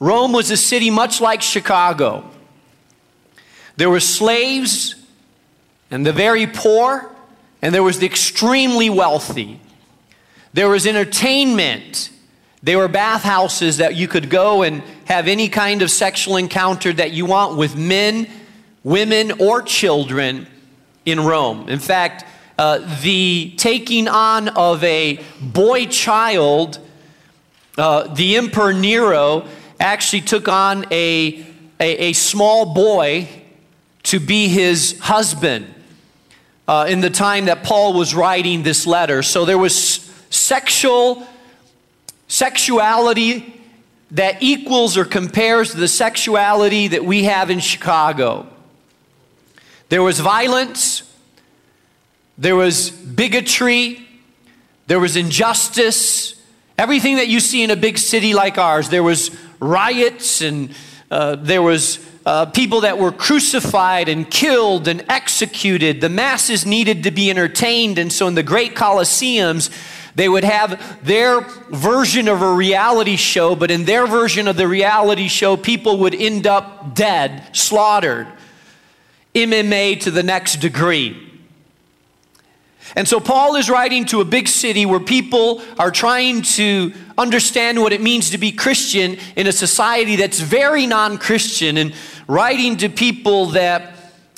Rome was a city much like Chicago. There were slaves and the very poor, and there was the extremely wealthy. There was entertainment. There were bathhouses that you could go and have any kind of sexual encounter that you want with men, women, or children in Rome. In fact, uh, the taking on of a boy child, uh, the Emperor Nero actually took on a, a, a small boy to be his husband uh, in the time that Paul was writing this letter. So there was sexual sexuality that equals or compares to the sexuality that we have in Chicago. There was violence, there was bigotry, there was injustice, everything that you see in a big city like ours. There was riots and uh, there was uh, people that were crucified and killed and executed. The masses needed to be entertained, and so in the great coliseums, they would have their version of a reality show, but in their version of the reality show, people would end up dead, slaughtered. MMA to the next degree. And so Paul is writing to a big city where people are trying to understand what it means to be Christian in a society that's very non Christian and writing to people that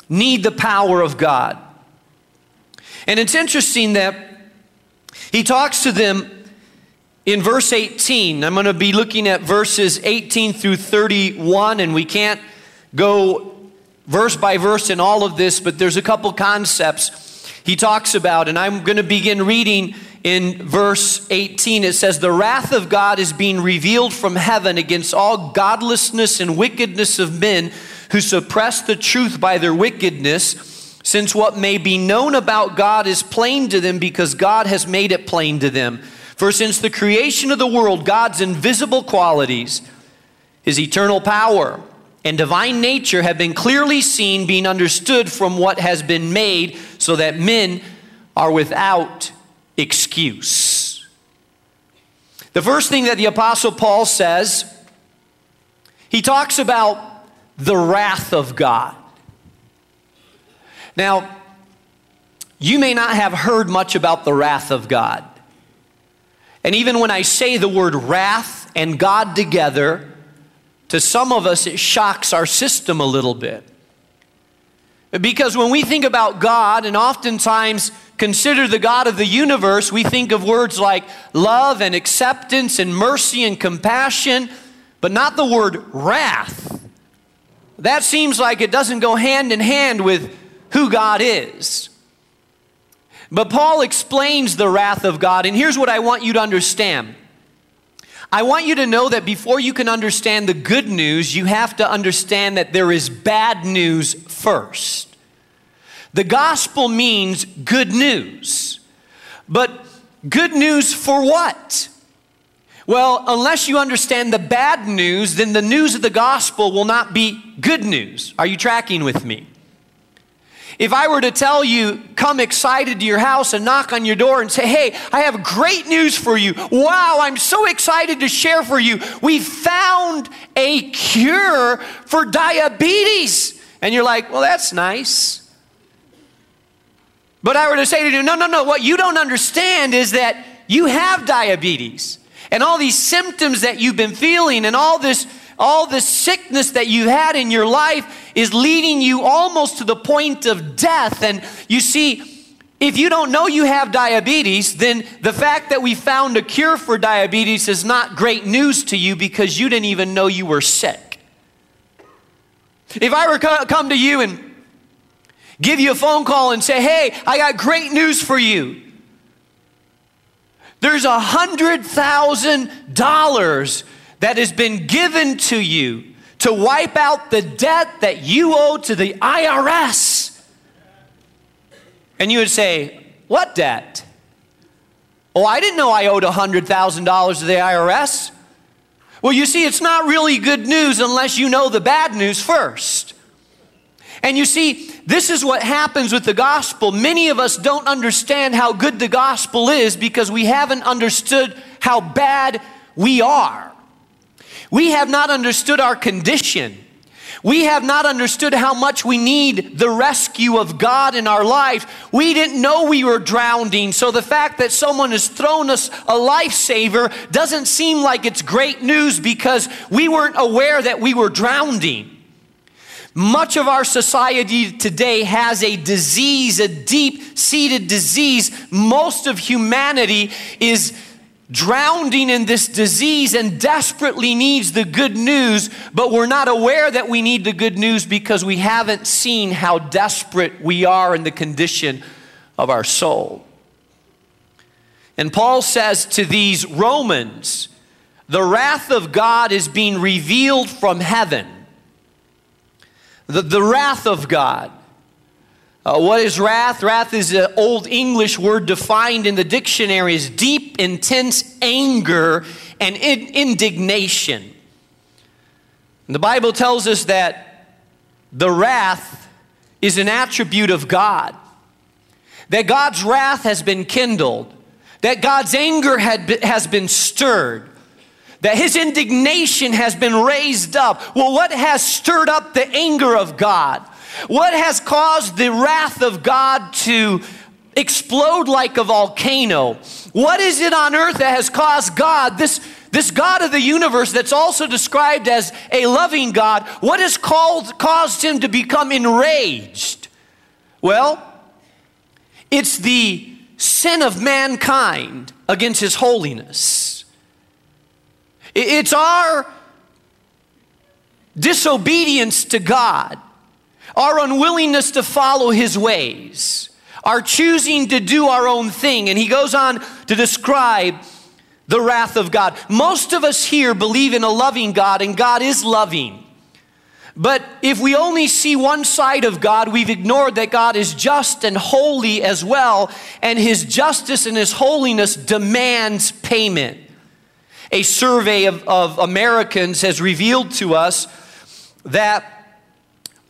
need the power of God. And it's interesting that he talks to them in verse 18. I'm going to be looking at verses 18 through 31, and we can't go verse by verse in all of this, but there's a couple concepts he talks about, and I'm going to begin reading in verse 18. It says, The wrath of God is being revealed from heaven against all godlessness and wickedness of men who suppress the truth by their wickedness, since what may be known about God is plain to them because God has made it plain to them. For since the creation of the world, God's invisible qualities, his eternal power, and divine nature have been clearly seen, being understood from what has been made, so that men are without excuse. The first thing that the Apostle Paul says, he talks about the wrath of God. Now, you may not have heard much about the wrath of God. And even when I say the word wrath and God together, to some of us, it shocks our system a little bit. Because when we think about God and oftentimes consider the God of the universe, we think of words like love and acceptance and mercy and compassion, but not the word wrath. That seems like it doesn't go hand in hand with who God is. But Paul explains the wrath of God, and here's what I want you to understand I want you to know that before you can understand the good news, you have to understand that there is bad news first. The gospel means good news. But good news for what? Well, unless you understand the bad news, then the news of the gospel will not be good news. Are you tracking with me? If I were to tell you, come excited to your house and knock on your door and say, hey, I have great news for you. Wow, I'm so excited to share for you. We found a cure for diabetes. And you're like, well, that's nice. But I were to say to you, no, no, no, what you don't understand is that you have diabetes and all these symptoms that you've been feeling and all this all the sickness that you had in your life is leading you almost to the point of death. And you see, if you don't know you have diabetes, then the fact that we found a cure for diabetes is not great news to you because you didn't even know you were sick. If I were to come to you and give you a phone call and say, hey, I got great news for you. There's a hundred thousand dollars that has been given to you to wipe out the debt that you owe to the IRS. And you would say, What debt? Oh, I didn't know I owed $100,000 to the IRS. Well, you see, it's not really good news unless you know the bad news first. And you see, this is what happens with the gospel. Many of us don't understand how good the gospel is because we haven't understood how bad we are. We have not understood our condition. We have not understood how much we need the rescue of God in our life. We didn't know we were drowning. So the fact that someone has thrown us a lifesaver doesn't seem like it's great news because we weren't aware that we were drowning. Much of our society today has a disease, a deep seated disease. Most of humanity is drowning in this disease and desperately needs the good news, but we're not aware that we need the good news because we haven't seen how desperate we are in the condition of our soul. And Paul says to these Romans, the wrath of God is being revealed from heaven. The, the wrath of God. Uh, what is wrath? Wrath is an old English word defined in the dictionary as deep, intense anger and in- indignation. And the Bible tells us that the wrath is an attribute of God, that God's wrath has been kindled, that God's anger be, has been stirred, that his indignation has been raised up. Well, what has stirred up the anger of God? What has caused the wrath of God to explode like a volcano? What is it on earth that has caused God, this, this God of the universe that's also described as a loving God, what has called, caused him to become enraged? Well, it's the sin of mankind against his holiness. It's our disobedience to God our unwillingness to follow his ways, our choosing to do our own thing. And he goes on to describe the wrath of God. Most of us here believe in a loving God, and God is loving. But if we only see one side of God, we've ignored that God is just and holy as well, and his justice and his holiness demands payment. A survey of, of Americans has revealed to us that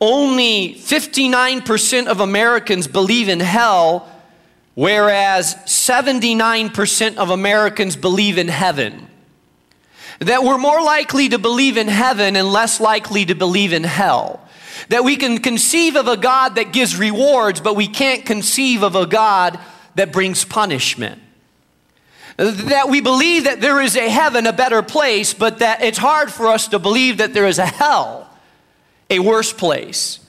only 59% of Americans believe in hell, whereas 79% of Americans believe in heaven. That we're more likely to believe in heaven and less likely to believe in hell. That we can conceive of a God that gives rewards, but we can't conceive of a God that brings punishment. That we believe that there is a heaven, a better place, but that it's hard for us to believe that there is a hell a worse place.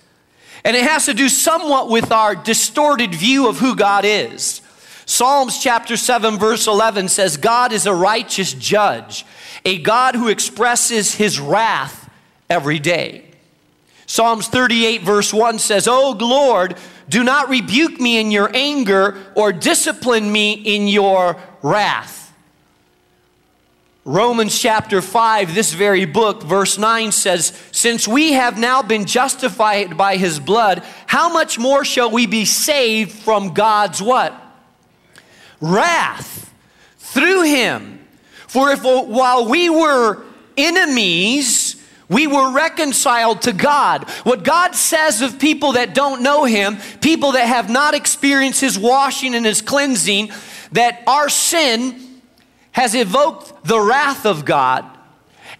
And it has to do somewhat with our distorted view of who God is. Psalms chapter 7, verse 11 says, God is a righteous judge, a God who expresses his wrath every day. Psalms 38, verse 1 says, Oh Lord, do not rebuke me in your anger or discipline me in your wrath. Romans chapter 5, this very book, verse 9 says, Since we have now been justified by his blood, how much more shall we be saved from God's what? Wrath through him. For if while we were enemies, we were reconciled to God. What God says of people that don't know him, people that have not experienced his washing and his cleansing, that our sin has evoked the wrath of God.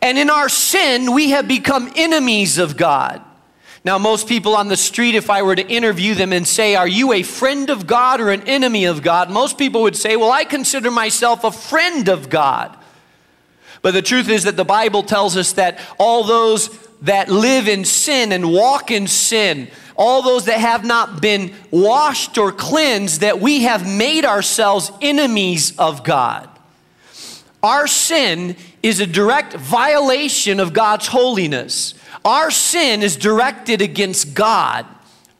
And in our sin, we have become enemies of God. Now, most people on the street, if I were to interview them and say, Are you a friend of God or an enemy of God? Most people would say, Well, I consider myself a friend of God. But the truth is that the Bible tells us that all those that live in sin and walk in sin, all those that have not been washed or cleansed, that we have made ourselves enemies of God. Our sin is a direct violation of God's holiness. Our sin is directed against God.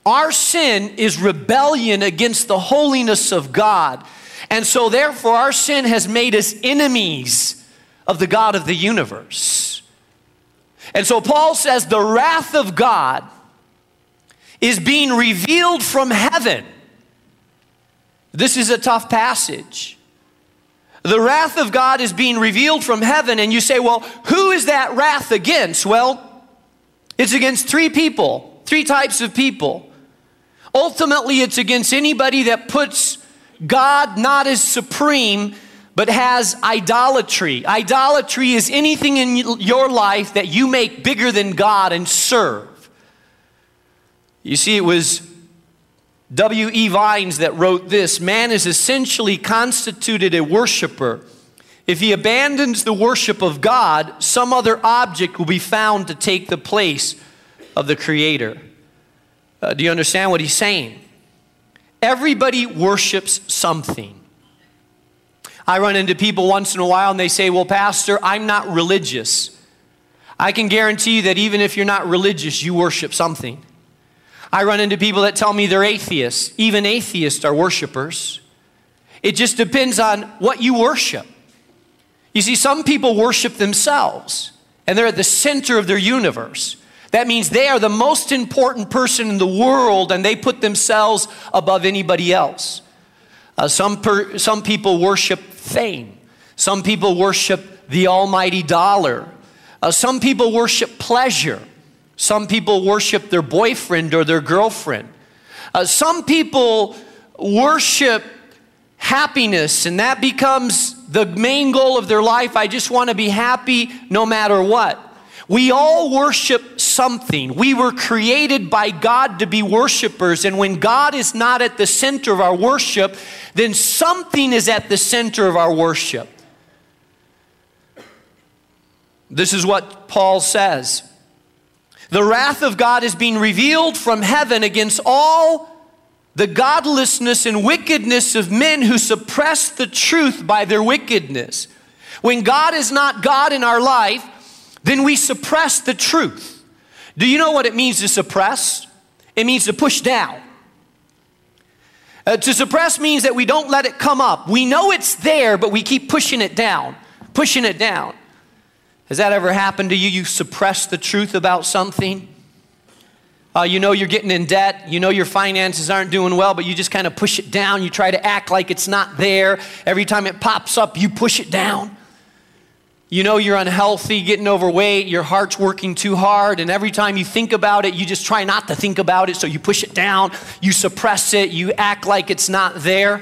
Our sin is rebellion against the holiness of God. And so, therefore, our sin has made us enemies of the God of the universe. And so, Paul says the wrath of God is being revealed from heaven. This is a tough passage. The wrath of God is being revealed from heaven, and you say, well, who is that wrath against? Well, it's against three people, three types of people. Ultimately, it's against anybody that puts God not as supreme, but has idolatry. Idolatry is anything in your life that you make bigger than God and serve. You see, it was W.E. Vines that wrote this Man is essentially constituted a worshiper. If he abandons the worship of God, some other object will be found to take the place of the Creator. Uh, do you understand what he's saying? Everybody worships something. I run into people once in a while and they say, Well, Pastor, I'm not religious. I can guarantee you that even if you're not religious, you worship something. I run into people that tell me they're atheists. Even atheists are worshipers. It just depends on what you worship. You see, some people worship themselves, and they're at the center of their universe. That means they are the most important person in the world, and they put themselves above anybody else. Uh, some, per, some people worship fame. Some people worship the almighty dollar. Uh, some people worship pleasure. Some people worship their boyfriend or their girlfriend. Uh, some people worship happiness, and that becomes the main goal of their life. I just want to be happy no matter what. We all worship something. We were created by God to be worshipers, and when God is not at the center of our worship, then something is at the center of our worship. This is what Paul says. The wrath of God is being revealed from heaven against all the godlessness and wickedness of men who suppress the truth by their wickedness. When God is not God in our life, then we suppress the truth. Do you know what it means to suppress? It means to push down. Uh, to suppress means that we don't let it come up. We know it's there, but we keep pushing it down, pushing it down. Has that ever happened to you? You suppress the truth about something? Uh, you know you're getting in debt. You know your finances aren't doing well, but you just kind of push it down. You try to act like it's not there. Every time it pops up, you push it down. You know you're unhealthy, getting overweight, your heart's working too hard, and every time you think about it, you just try not to think about it, so you push it down, you suppress it, you act like it's not there.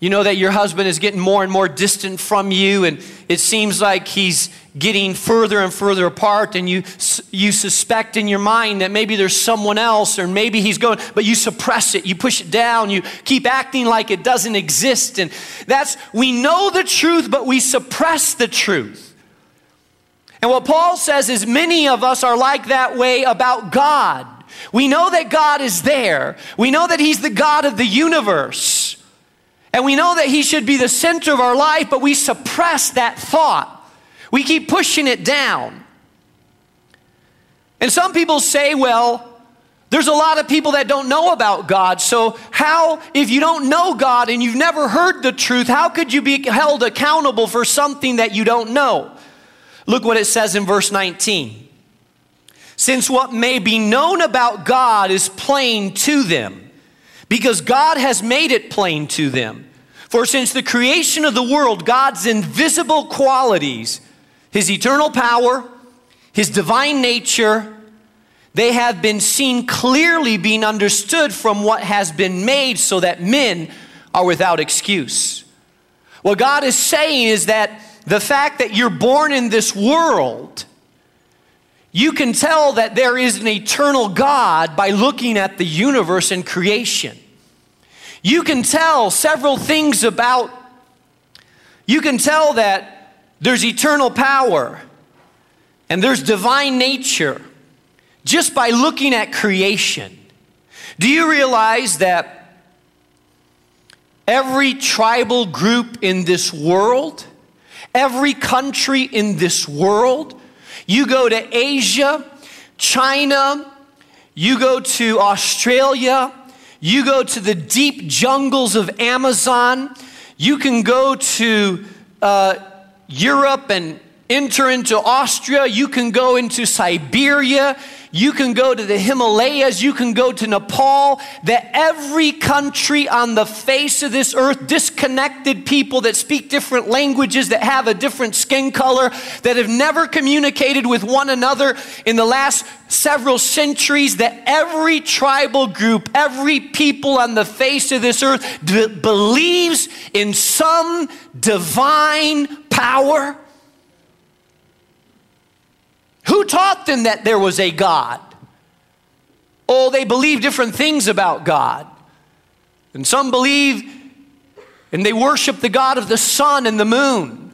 You know that your husband is getting more and more distant from you, and it seems like he's getting further and further apart, and you, you suspect in your mind that maybe there's someone else, or maybe he's going, but you suppress it, you push it down, you keep acting like it doesn't exist. And that's, we know the truth, but we suppress the truth. And what Paul says is many of us are like that way about God. We know that God is there, we know that He's the God of the universe. And we know that He should be the center of our life, but we suppress that thought. We keep pushing it down. And some people say, well, there's a lot of people that don't know about God. So, how, if you don't know God and you've never heard the truth, how could you be held accountable for something that you don't know? Look what it says in verse 19. Since what may be known about God is plain to them because God has made it plain to them. For since the creation of the world, God's invisible qualities, his eternal power, his divine nature, they have been seen clearly being understood from what has been made so that men are without excuse. What God is saying is that the fact that you're born in this world, you can tell that there is an eternal God by looking at the universe and creation. You can tell several things about, you can tell that there's eternal power and there's divine nature just by looking at creation. Do you realize that every tribal group in this world, every country in this world, you go to Asia, China, you go to Australia, you go to the deep jungles of Amazon. You can go to uh, Europe and enter into Austria. You can go into Siberia. You can go to the Himalayas, you can go to Nepal, that every country on the face of this earth, disconnected people that speak different languages, that have a different skin color, that have never communicated with one another in the last several centuries, that every tribal group, every people on the face of this earth d- believes in some divine power who taught them that there was a God? Oh, they believe different things about God. And some believe and they worship the God of the sun and the moon.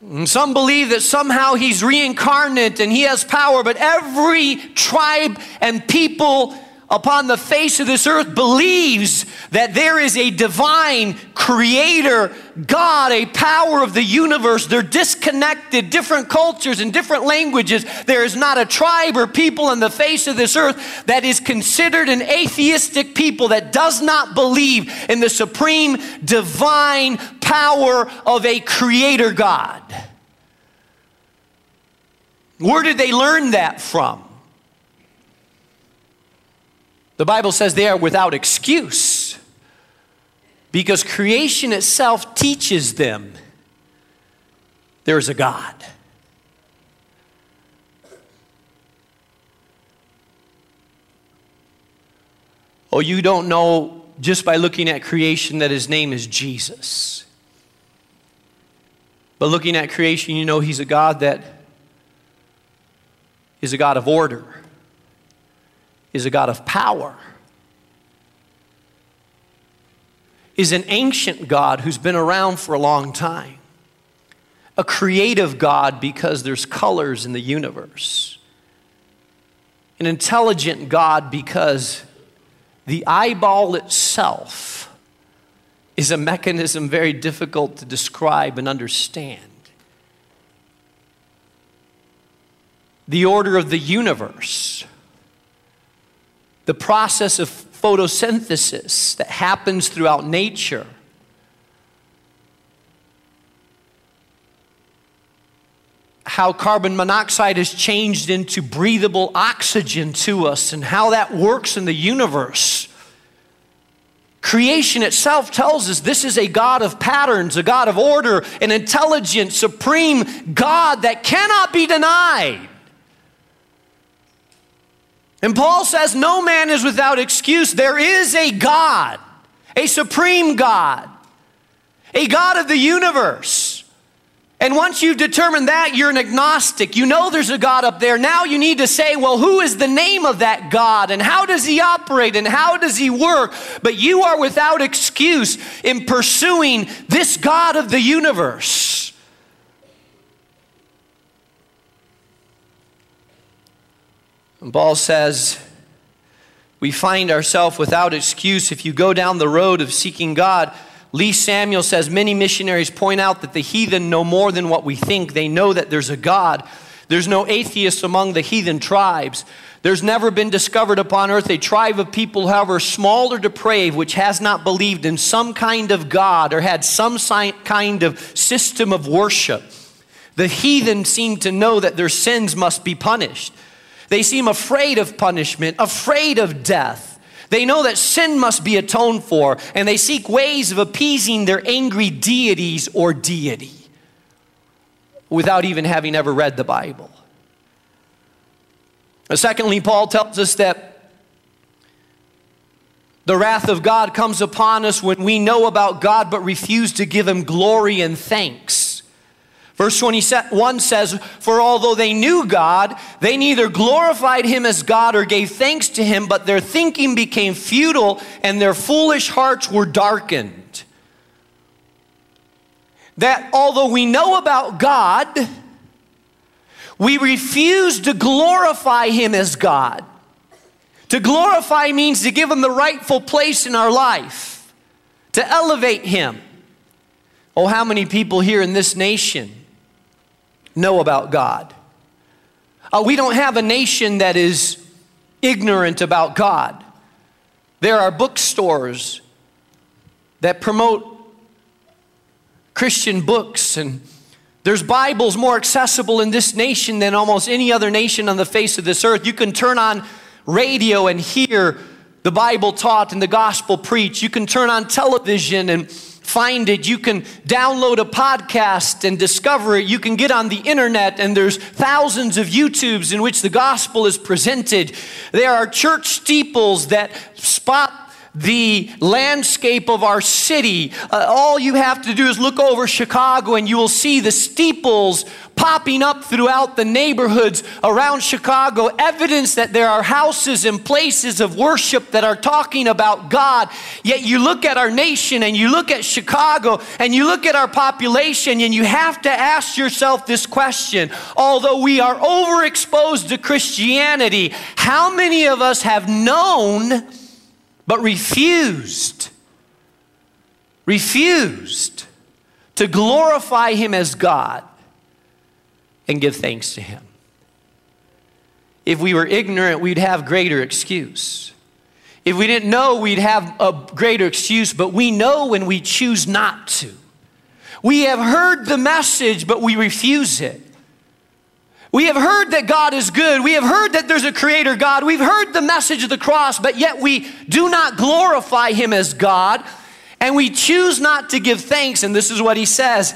And some believe that somehow he's reincarnate and he has power, but every tribe and people upon the face of this earth believes that there is a divine creator, God, a power of the universe. They're disconnected, different cultures and different languages. There is not a tribe or people on the face of this earth that is considered an atheistic people that does not believe in the supreme divine power of a creator God. Where did they learn that from? The Bible says they are without excuse because creation itself teaches them there is a God. Oh, you don't know just by looking at creation that his name is Jesus. But looking at creation, you know he's a God that is a God of order is a God of power, is an ancient God who's been around for a long time, a creative God because there's colors in the universe, an intelligent God because the eyeball itself is a mechanism very difficult to describe and understand. The order of the universe the process of photosynthesis that happens throughout nature. How carbon monoxide is changed into breathable oxygen to us, and how that works in the universe. Creation itself tells us this is a God of patterns, a God of order, an intelligent, supreme God that cannot be denied. And Paul says, No man is without excuse. There is a God, a supreme God, a God of the universe. And once you've determined that, you're an agnostic. You know there's a God up there. Now you need to say, well, who is the name of that God? And how does he operate? And how does he work? But you are without excuse in pursuing this God of the universe. And Paul says, we find ourselves without excuse if you go down the road of seeking God. Lee Samuel says many missionaries point out that the heathen know more than what we think. They know that there's a God. There's no atheists among the heathen tribes. There's never been discovered upon earth a tribe of people, however small or depraved, which has not believed in some kind of God or had some kind of system of worship. The heathen seem to know that their sins must be punished. They seem afraid of punishment, afraid of death. They know that sin must be atoned for, and they seek ways of appeasing their angry deities or deity without even having ever read the Bible. Secondly, Paul tells us that the wrath of God comes upon us when we know about God but refuse to give Him glory and thanks. Verse 21 says, For although they knew God, they neither glorified him as God or gave thanks to him, but their thinking became futile and their foolish hearts were darkened. That although we know about God, we refuse to glorify him as God. To glorify means to give him the rightful place in our life, to elevate him. Oh, how many people here in this nation know about God. Uh, we don't have a nation that is ignorant about God. There are bookstores that promote Christian books, and There's Bibles more accessible in this nation than almost any other nation on the face of this earth. You can turn on radio and hear the Bible taught and the gospel preached. You can turn on television and find it. You can download a podcast and discover it. You can get on the internet, and there's thousands of YouTubes in which the gospel is presented. There are church steeples that spot the landscape of our city. Uh, all you have to do is look over Chicago and you will see the steeples popping up throughout the neighborhoods around Chicago, evidence that there are houses and places of worship that are talking about God. Yet you look at our nation and you look at Chicago and you look at our population and you have to ask yourself this question. Although we are overexposed to Christianity, how many of us have known but refused, refused to glorify Him as God and give thanks to Him. If we were ignorant, we'd have greater excuse. If we didn't know, we'd have a greater excuse, but we know when we choose not to. We have heard the message, but we refuse it. We have heard that God is good. We have heard that there's a creator God. We've heard the message of the cross, but yet we do not glorify him as God and we choose not to give thanks. And this is what he says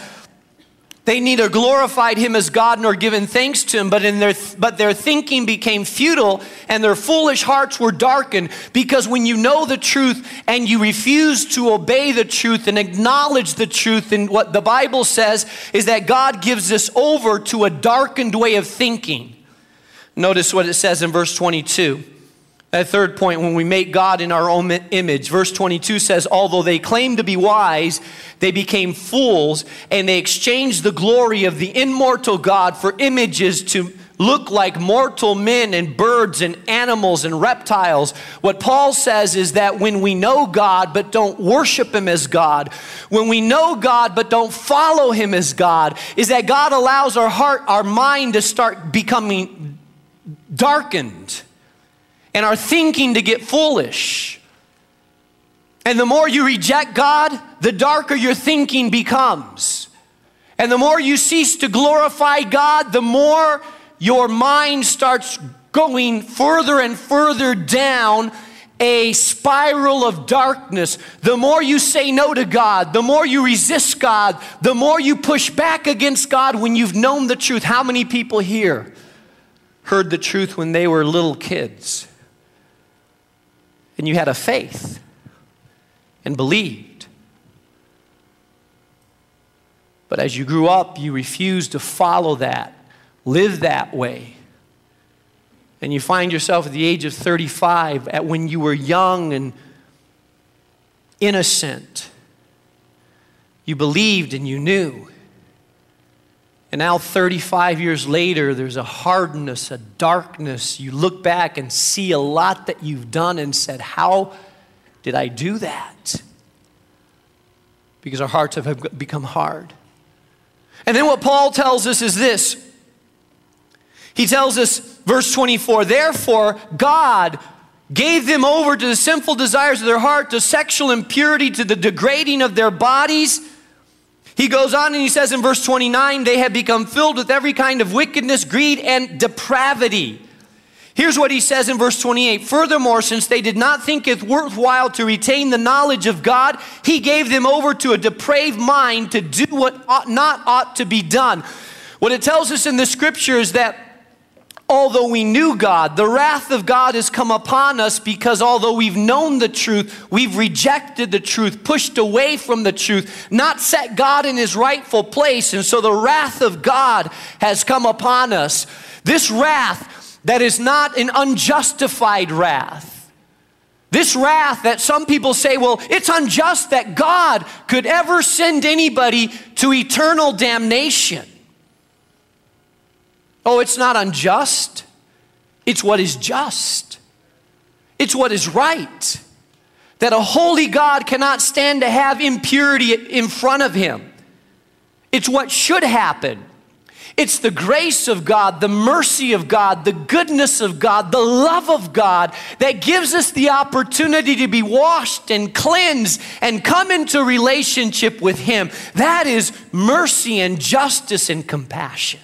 they neither glorified him as God nor given thanks to him, but, in their, but their thinking became futile and their foolish hearts were darkened. Because when you know the truth and you refuse to obey the truth and acknowledge the truth, and what the Bible says is that God gives us over to a darkened way of thinking. Notice what it says in verse 22. That third point, when we make God in our own image, verse 22 says, Although they claimed to be wise, they became fools, and they exchanged the glory of the immortal God for images to look like mortal men and birds and animals and reptiles. What Paul says is that when we know God but don't worship Him as God, when we know God but don't follow Him as God, is that God allows our heart, our mind to start becoming darkened and our thinking to get foolish. And the more you reject God, the darker your thinking becomes. And the more you cease to glorify God, the more your mind starts going further and further down a spiral of darkness. The more you say no to God, the more you resist God, the more you push back against God when you've known the truth. How many people here heard the truth when they were little kids? And you had a faith and believed. But as you grew up, you refused to follow that, live that way. And you find yourself at the age of 35, at when you were young and innocent. You believed and you knew. And now, 35 years later, there's a hardness, a darkness. You look back and see a lot that you've done and said, How did I do that? Because our hearts have become hard. And then what Paul tells us is this He tells us, verse 24, therefore, God gave them over to the sinful desires of their heart, to sexual impurity, to the degrading of their bodies he goes on and he says in verse 29 they have become filled with every kind of wickedness, greed, and depravity. Here's what he says in verse 28 Furthermore, since they did not think it worthwhile to retain the knowledge of God, he gave them over to a depraved mind to do what ought not ought to be done. What it tells us in the scripture is that although we knew God, the wrath of God has come upon us because although we've known the truth, we've rejected the truth, pushed away from the truth, not set God in his rightful place. And so the wrath of God has come upon us. This wrath that is not an unjustified wrath. This wrath that some people say, well, it's unjust that God could ever send anybody to eternal damnation. Oh, it's not unjust. It's what is just. It's what is right. That a holy God cannot stand to have impurity in front of him. It's what should happen. It's the grace of God, the mercy of God, the goodness of God, the love of God that gives us the opportunity to be washed and cleansed and come into relationship with Him. That is mercy and justice and compassion.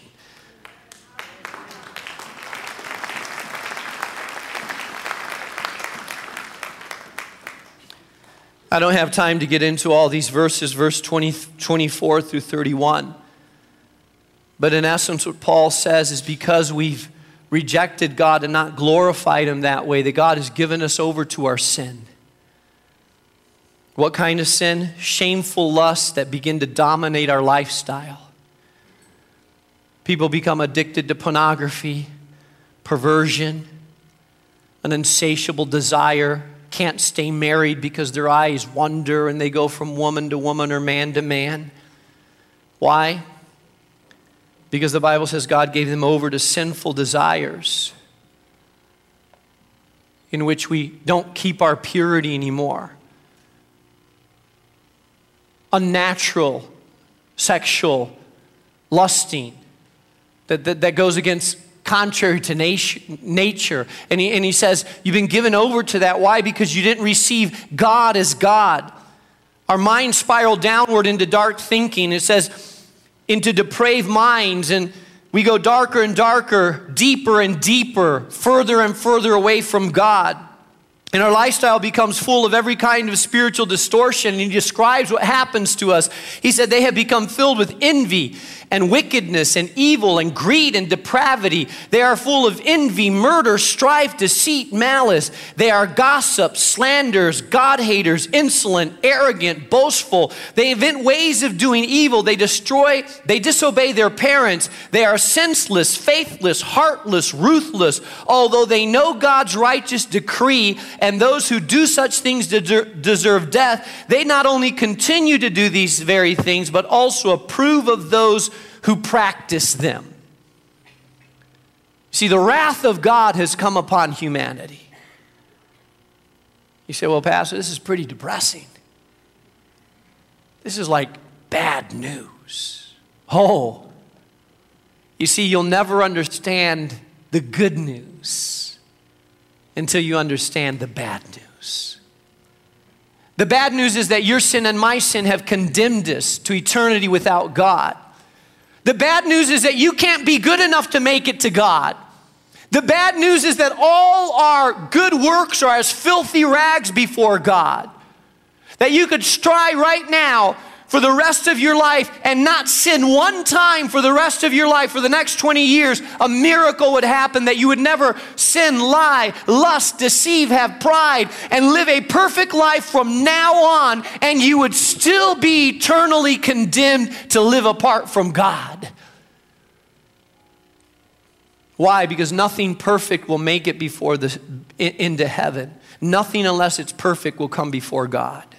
I don't have time to get into all these verses, verse 20, 24 through 31. But in essence, what Paul says is because we've rejected God and not glorified Him that way, that God has given us over to our sin. What kind of sin? Shameful lusts that begin to dominate our lifestyle. People become addicted to pornography, perversion, an insatiable desire, can't stay married because their eyes wander and they go from woman to woman or man to man. Why? Because the Bible says God gave them over to sinful desires in which we don't keep our purity anymore. Unnatural sexual lusting that, that, that goes against contrary to nature. And he, and he says, You've been given over to that. Why? Because you didn't receive God as God. Our minds spiral downward into dark thinking. It says, into depraved minds, and we go darker and darker, deeper and deeper, further and further away from God. And our lifestyle becomes full of every kind of spiritual distortion. And he describes what happens to us. He said, They have become filled with envy and wickedness and evil and greed and depravity. They are full of envy, murder, strife, deceit, malice. They are gossips, slanders, God haters, insolent, arrogant, boastful. They invent ways of doing evil. They destroy, they disobey their parents. They are senseless, faithless, heartless, ruthless. Although they know God's righteous decree and those who do such things deserve death, they not only continue to do these very things, but also approve of those who practice them. See, the wrath of God has come upon humanity. You say, well, Pastor, this is pretty depressing. This is like bad news. Oh, you see, you'll never understand the good news until you understand the bad news. The bad news is that your sin and my sin have condemned us to eternity without God. The bad news is that you can't be good enough to make it to God. The bad news is that all our good works are as filthy rags before God. That you could try right now for the rest of your life and not sin one time for the rest of your life for the next 20 years, a miracle would happen that you would never sin, lie, lust, deceive, have pride, and live a perfect life from now on, and you would still be eternally condemned to live apart from God. Why? Because nothing perfect will make it before the into heaven. Nothing unless it's perfect will come before God.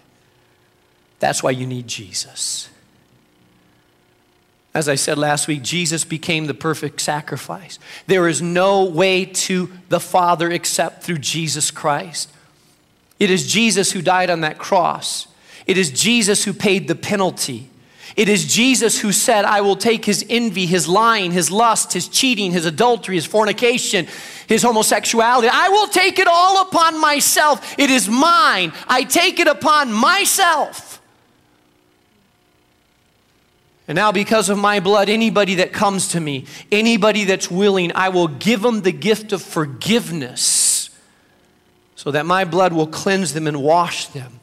That's why you need Jesus. As I said last week, Jesus became the perfect sacrifice. There is no way to the Father except through Jesus Christ. It is Jesus who died on that cross. It is Jesus who paid the penalty. It is Jesus who said, I will take his envy, his lying, his lust, his cheating, his adultery, his fornication, his homosexuality. I will take it all upon myself. It is mine. I take it upon myself. And now, because of my blood, anybody that comes to me, anybody that's willing, I will give them the gift of forgiveness so that my blood will cleanse them and wash them.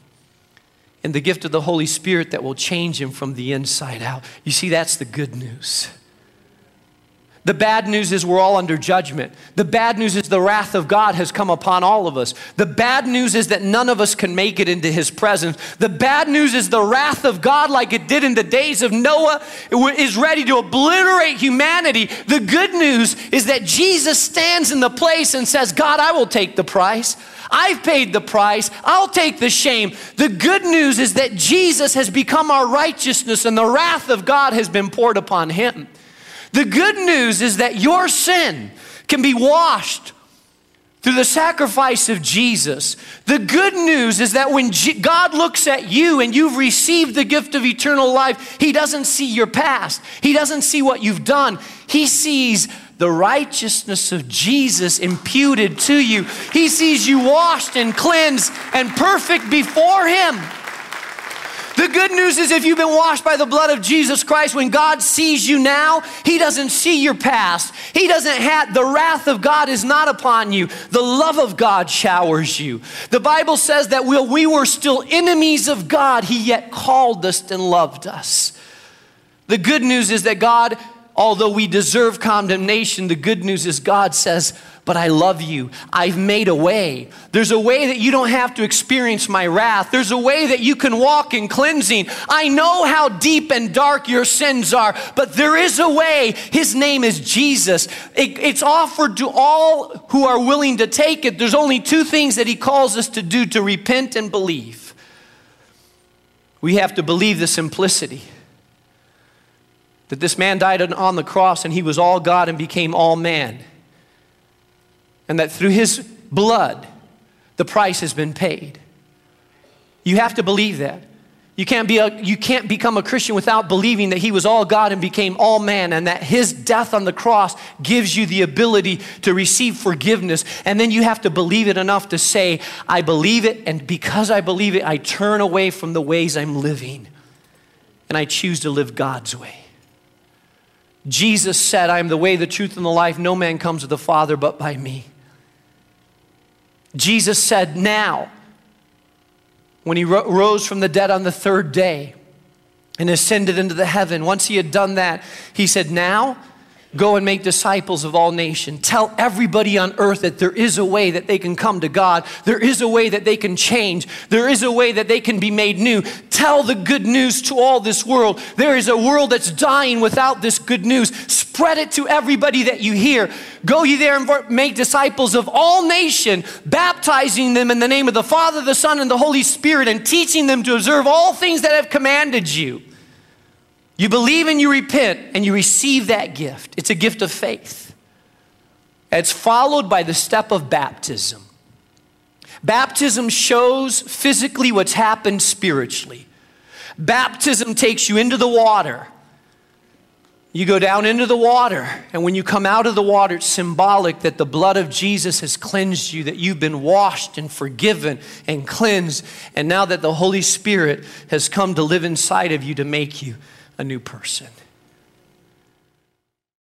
And the gift of the Holy Spirit that will change them from the inside out. You see, that's the good news. The bad news is we're all under judgment. The bad news is the wrath of God has come upon all of us. The bad news is that none of us can make it into his presence. The bad news is the wrath of God, like it did in the days of Noah, is ready to obliterate humanity. The good news is that Jesus stands in the place and says, God, I will take the price. I've paid the price. I'll take the shame. The good news is that Jesus has become our righteousness and the wrath of God has been poured upon him. The good news is that your sin can be washed through the sacrifice of Jesus. The good news is that when God looks at you and you've received the gift of eternal life, He doesn't see your past, He doesn't see what you've done. He sees the righteousness of Jesus imputed to you. He sees you washed and cleansed and perfect before Him. The good news is if you've been washed by the blood of Jesus Christ, when God sees you now, He doesn't see your past. He doesn't have, the wrath of God is not upon you. The love of God showers you. The Bible says that while we were still enemies of God, He yet called us and loved us. The good news is that God Although we deserve condemnation, the good news is God says, But I love you. I've made a way. There's a way that you don't have to experience my wrath. There's a way that you can walk in cleansing. I know how deep and dark your sins are, but there is a way. His name is Jesus. It, it's offered to all who are willing to take it. There's only two things that He calls us to do to repent and believe. We have to believe the simplicity that this man died on the cross and he was all God and became all man. And that through his blood, the price has been paid. You have to believe that. You can't, be a, you can't become a Christian without believing that he was all God and became all man, and that his death on the cross gives you the ability to receive forgiveness. And then you have to believe it enough to say, I believe it, and because I believe it, I turn away from the ways I'm living, and I choose to live God's way. Jesus said, I am the way, the truth, and the life. No man comes to the Father but by me. Jesus said, Now, when he ro- rose from the dead on the third day and ascended into the heaven, once he had done that, he said, Now, Go and make disciples of all nations. Tell everybody on earth that there is a way that they can come to God. There is a way that they can change. There is a way that they can be made new. Tell the good news to all this world. There is a world that's dying without this good news. Spread it to everybody that you hear. Go ye there and make disciples of all nations, baptizing them in the name of the Father, the Son, and the Holy Spirit, and teaching them to observe all things that have commanded you. You believe and you repent and you receive that gift. It's a gift of faith. It's followed by the step of baptism. Baptism shows physically what's happened spiritually. Baptism takes you into the water. You go down into the water, and when you come out of the water, it's symbolic that the blood of Jesus has cleansed you, that you've been washed and forgiven and cleansed, and now that the Holy Spirit has come to live inside of you to make you a new person.